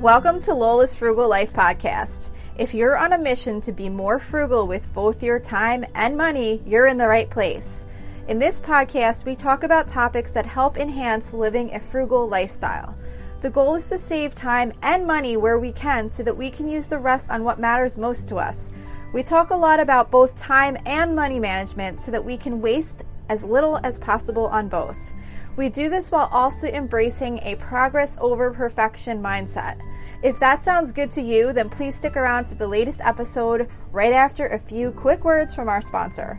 Welcome to Lola's Frugal Life Podcast. If you're on a mission to be more frugal with both your time and money, you're in the right place. In this podcast, we talk about topics that help enhance living a frugal lifestyle. The goal is to save time and money where we can so that we can use the rest on what matters most to us. We talk a lot about both time and money management so that we can waste as little as possible on both. We do this while also embracing a progress over perfection mindset. If that sounds good to you, then please stick around for the latest episode right after a few quick words from our sponsor.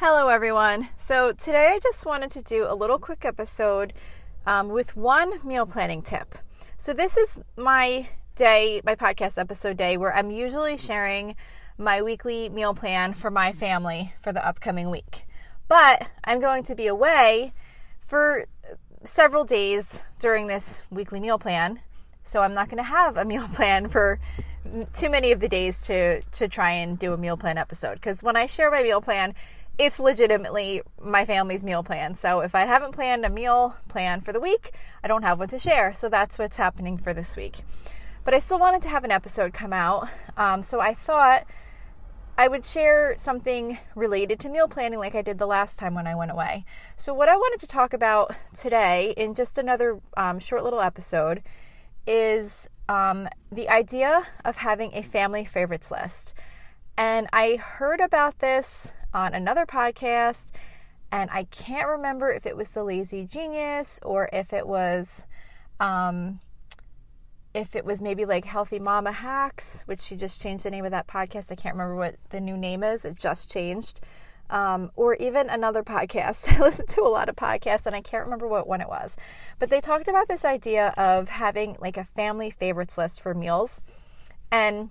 Hello, everyone. So, today I just wanted to do a little quick episode um, with one meal planning tip. So, this is my day, my podcast episode day, where I'm usually sharing my weekly meal plan for my family for the upcoming week. But I'm going to be away for several days during this weekly meal plan. So, I'm not going to have a meal plan for too many of the days to to try and do a meal plan episode because when I share my meal plan it's legitimately my family's meal plan. So if I haven't planned a meal plan for the week, I don't have one to share. So that's what's happening for this week. But I still wanted to have an episode come out. Um, so I thought I would share something related to meal planning like I did the last time when I went away. So, what I wanted to talk about today in just another um, short little episode is um, the idea of having a family favorites list. And I heard about this on another podcast, and I can't remember if it was the Lazy Genius or if it was, um, if it was maybe like Healthy Mama Hacks, which she just changed the name of that podcast. I can't remember what the new name is. It just changed. Um, or even another podcast. I listen to a lot of podcasts and I can't remember what one it was. But they talked about this idea of having like a family favorites list for meals. And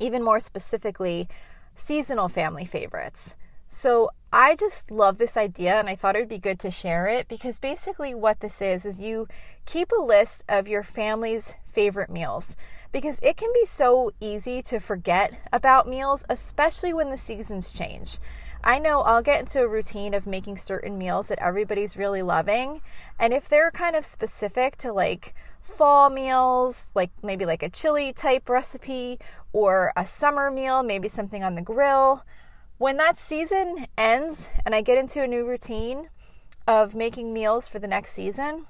even more specifically, seasonal family favorites. So I just love this idea and I thought it would be good to share it because basically what this is is you keep a list of your family's favorite meals because it can be so easy to forget about meals, especially when the seasons change. I know I'll get into a routine of making certain meals that everybody's really loving. And if they're kind of specific to like fall meals, like maybe like a chili type recipe, or a summer meal, maybe something on the grill. When that season ends and I get into a new routine of making meals for the next season,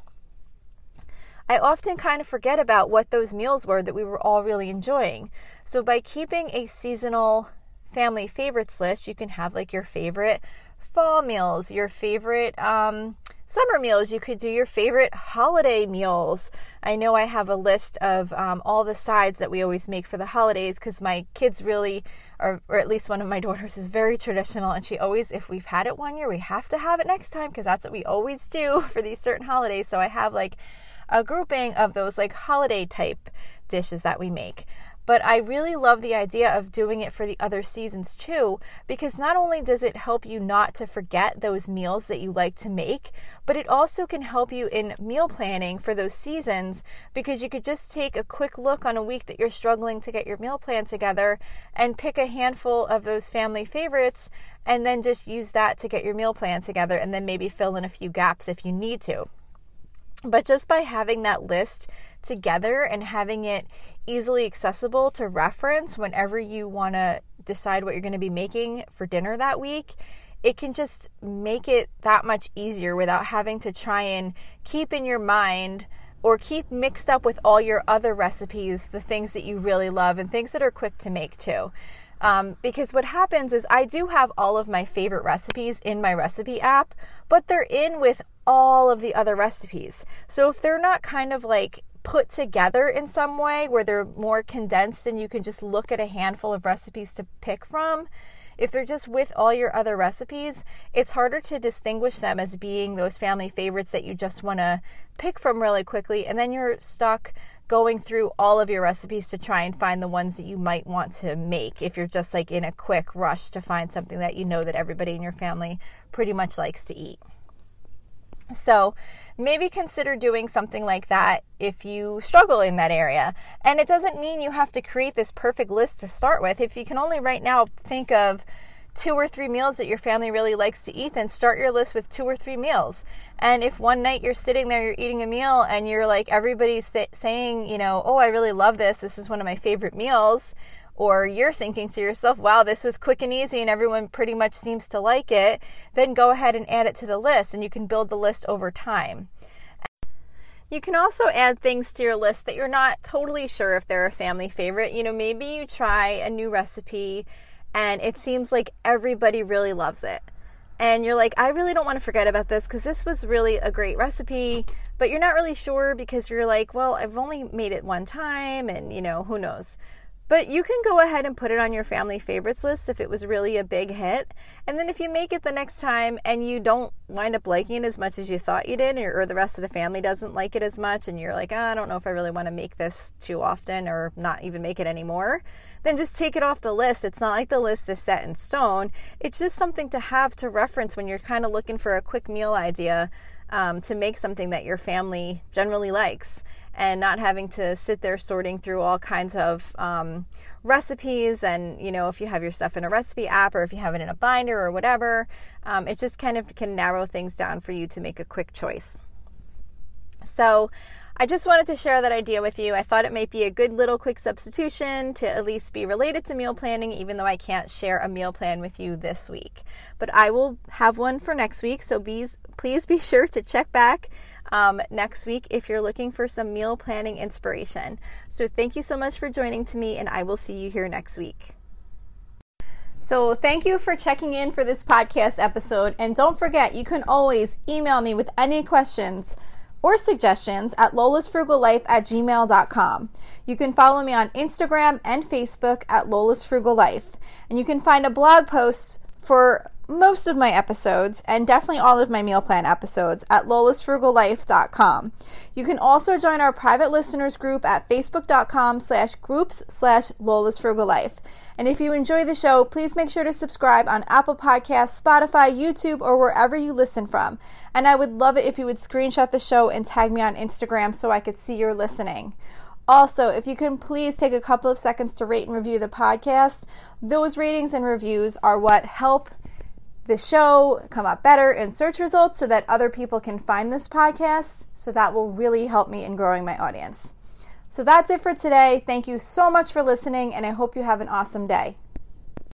I often kind of forget about what those meals were that we were all really enjoying. So, by keeping a seasonal family favorites list, you can have like your favorite fall meals, your favorite um, summer meals. You could do your favorite holiday meals. I know I have a list of um, all the sides that we always make for the holidays because my kids really, or at least one of my daughters, is very traditional. And she always, if we've had it one year, we have to have it next time because that's what we always do for these certain holidays. So I have like a grouping of those like holiday type dishes that we make. But I really love the idea of doing it for the other seasons too, because not only does it help you not to forget those meals that you like to make, but it also can help you in meal planning for those seasons because you could just take a quick look on a week that you're struggling to get your meal plan together and pick a handful of those family favorites and then just use that to get your meal plan together and then maybe fill in a few gaps if you need to. But just by having that list together and having it easily accessible to reference whenever you want to decide what you're going to be making for dinner that week, it can just make it that much easier without having to try and keep in your mind or keep mixed up with all your other recipes the things that you really love and things that are quick to make too. Um, because what happens is I do have all of my favorite recipes in my recipe app, but they're in with all of the other recipes. So if they're not kind of like put together in some way where they're more condensed and you can just look at a handful of recipes to pick from, if they're just with all your other recipes, it's harder to distinguish them as being those family favorites that you just want to pick from really quickly. And then you're stuck going through all of your recipes to try and find the ones that you might want to make if you're just like in a quick rush to find something that you know that everybody in your family pretty much likes to eat. So, maybe consider doing something like that if you struggle in that area. And it doesn't mean you have to create this perfect list to start with. If you can only right now think of two or three meals that your family really likes to eat, then start your list with two or three meals. And if one night you're sitting there, you're eating a meal, and you're like, everybody's th- saying, you know, oh, I really love this, this is one of my favorite meals, or you're thinking to yourself, wow, this was quick and easy and everyone pretty much seems to like it, then go ahead and add it to the list and you can build the list over time. You can also add things to your list that you're not totally sure if they're a family favorite. You know, maybe you try a new recipe and it seems like everybody really loves it. And you're like, I really don't want to forget about this because this was really a great recipe, but you're not really sure because you're like, well, I've only made it one time and, you know, who knows. But you can go ahead and put it on your family favorites list if it was really a big hit. And then if you make it the next time and you don't wind up liking it as much as you thought you did, or, the rest of the family doesn't like it as much, and you're like, oh, I don't know if I really want to make this too often or not even make it anymore, then just take it off the list. It's not like the list is set in stone. It's just something to have to reference when you're kind of looking for a quick meal idea um, to make something that your family generally likes and not having to sit there sorting through all kinds of um, recipes and you know if you have your stuff in a recipe app or if you have it in a binder or whatever um, it just kind of can narrow things down for you to make a quick choice so I just wanted to share that idea with you. I thought it might be a good little quick substitution to at least be related to meal planning, even though I can't share a meal plan with you this week. But I will have one for next week, so please, please be sure to check back um, next week if you're looking for some meal planning inspiration. So thank you so much for joining to me, and I will see you here next week. So, thank you for checking in for this podcast episode. And don't forget, you can always email me with any questions or suggestions at lolasfrugallife at gmail.com. You can follow me on Instagram and Facebook at Lola's Frugal Life. And you can find a blog post for most of my episodes and definitely all of my meal plan episodes at lolasfrugallife.com. You can also join our private listeners group at facebook.com slash groups slash lolasfrugallife. And if you enjoy the show, please make sure to subscribe on Apple Podcasts, Spotify, YouTube, or wherever you listen from. And I would love it if you would screenshot the show and tag me on Instagram so I could see you're listening. Also, if you can please take a couple of seconds to rate and review the podcast, those ratings and reviews are what help the show come up better in search results so that other people can find this podcast. So that will really help me in growing my audience. So that's it for today. Thank you so much for listening, and I hope you have an awesome day.